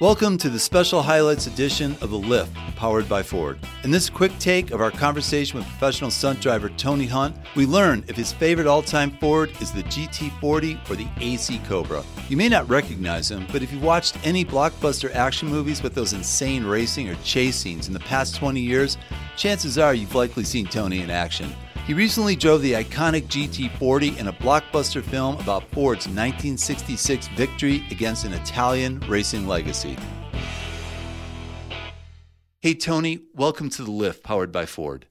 Welcome to the special highlights edition of The Lift, powered by Ford. In this quick take of our conversation with professional stunt driver Tony Hunt, we learn if his favorite all time Ford is the GT40 or the AC Cobra. You may not recognize him, but if you watched any blockbuster action movies with those insane racing or chase scenes in the past 20 years, chances are you've likely seen Tony in action. He recently drove the iconic GT40 in a blockbuster film about Ford's 1966 victory against an Italian racing legacy. Hey, Tony, welcome to the lift powered by Ford.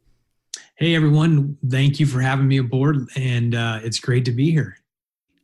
Hey, everyone. Thank you for having me aboard, and uh, it's great to be here.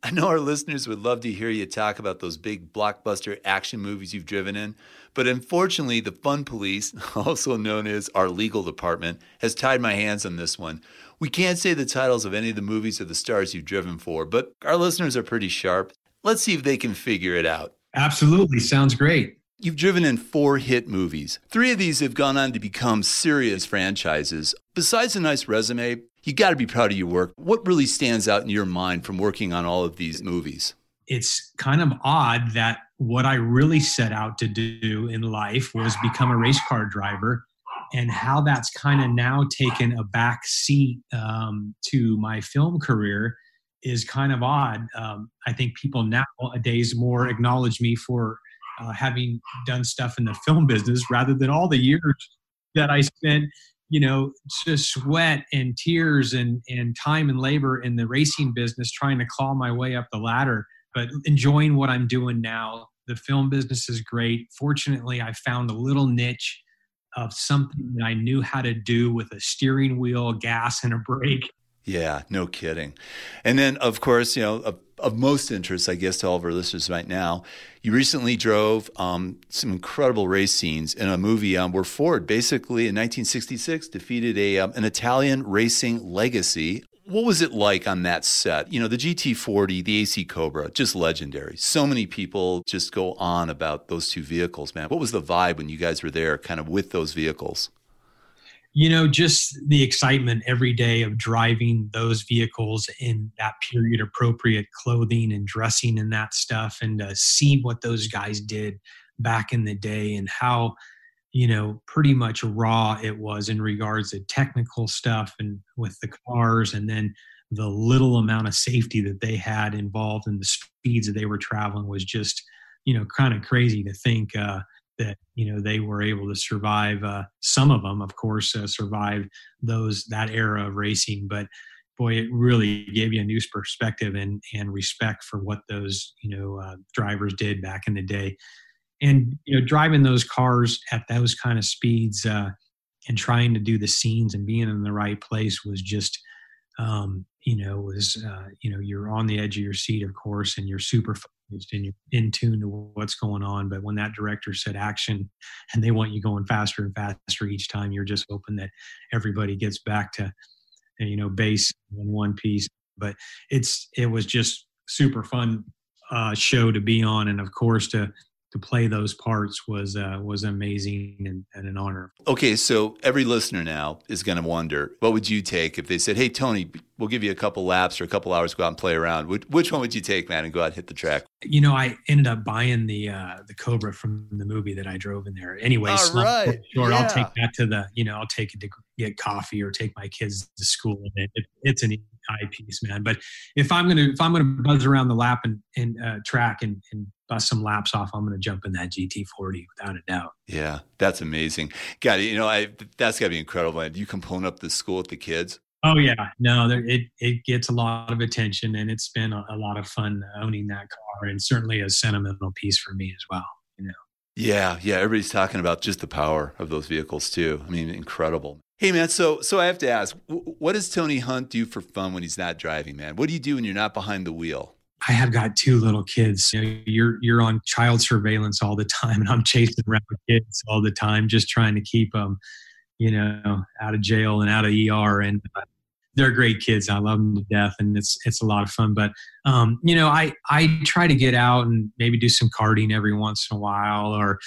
I know our listeners would love to hear you talk about those big blockbuster action movies you've driven in, but unfortunately, the Fun Police, also known as our legal department, has tied my hands on this one. We can't say the titles of any of the movies or the stars you've driven for, but our listeners are pretty sharp. Let's see if they can figure it out. Absolutely. Sounds great. You've driven in four hit movies. Three of these have gone on to become serious franchises. Besides a nice resume, you got to be proud of your work. What really stands out in your mind from working on all of these movies? It's kind of odd that what I really set out to do in life was become a race car driver and how that's kind of now taken a back seat um, to my film career is kind of odd. Um, I think people nowadays more acknowledge me for uh, having done stuff in the film business rather than all the years that I spent, you know, just sweat and tears and, and time and labor in the racing business trying to claw my way up the ladder, but enjoying what I'm doing now. The film business is great. Fortunately, I found a little niche of something that I knew how to do with a steering wheel, gas, and a brake. Yeah, no kidding. And then, of course, you know, of, of most interest, I guess, to all of our listeners right now, you recently drove um, some incredible race scenes in a movie um, where Ford basically in 1966 defeated a um, an Italian racing legacy what was it like on that set? You know, the GT40, the AC Cobra, just legendary. So many people just go on about those two vehicles, man. What was the vibe when you guys were there kind of with those vehicles? You know, just the excitement every day of driving those vehicles in that period appropriate clothing and dressing and that stuff, and to see what those guys did back in the day and how you know pretty much raw it was in regards to technical stuff and with the cars and then the little amount of safety that they had involved in the speeds that they were traveling was just you know kind of crazy to think uh, that you know they were able to survive uh, some of them of course uh, survive those that era of racing but boy it really gave you a new perspective and and respect for what those you know uh, drivers did back in the day. And you know driving those cars at those kind of speeds uh, and trying to do the scenes and being in the right place was just um, you know was uh, you know you're on the edge of your seat of course and you're super focused and you're in tune to what's going on. But when that director said action and they want you going faster and faster each time you're just hoping that everybody gets back to you know base in one piece. But it's it was just super fun uh, show to be on and of course to to play those parts was uh, was amazing and, and, an honor. Okay, so every listener now is going to wonder, what would you take if they said, "Hey, Tony, we'll give you a couple laps or a couple hours, to go out and play around"? Which, which one would you take, man, and go out and hit the track? You know, I ended up buying the uh, the Cobra from the movie that I drove in there. Anyway, All right. Sure, yeah. I'll take that to the, you know, I'll take it to get coffee or take my kids to school. It, it, it's an eyepiece, man. But if I'm gonna if I'm gonna buzz around the lap and, and uh, track and, and bust some laps off, I'm going to jump in that GT40 without a doubt. Yeah, that's amazing. Got it. You know, I that's got to be incredible. Do you component up the school with the kids? Oh yeah, no, there, it it gets a lot of attention, and it's been a, a, lot of fun owning that car, and certainly a sentimental piece for me as well. You know. Yeah, yeah. Everybody's talking about just the power of those vehicles too. I mean, incredible. Hey man, so so I have to ask, what does Tony Hunt do for fun when he's not driving, man? What do you do when you're not behind the wheel? I have got two little kids. You know, you're you're on child surveillance all the time, and I'm chasing around kids all the time, just trying to keep them, you know, out of jail and out of ER. And uh, they're great kids. I love them to death, and it's it's a lot of fun. But um, you know, I I try to get out and maybe do some karting every once in a while, or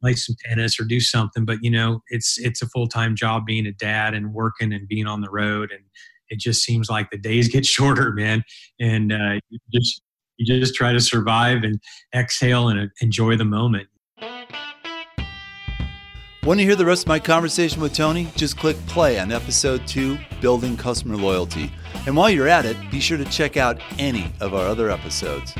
play some tennis, or do something. But you know, it's it's a full time job being a dad and working and being on the road and it just seems like the days get shorter, man. And uh, you just you just try to survive and exhale and enjoy the moment. Want to hear the rest of my conversation with Tony? Just click play on episode two, Building Customer Loyalty. And while you're at it, be sure to check out any of our other episodes.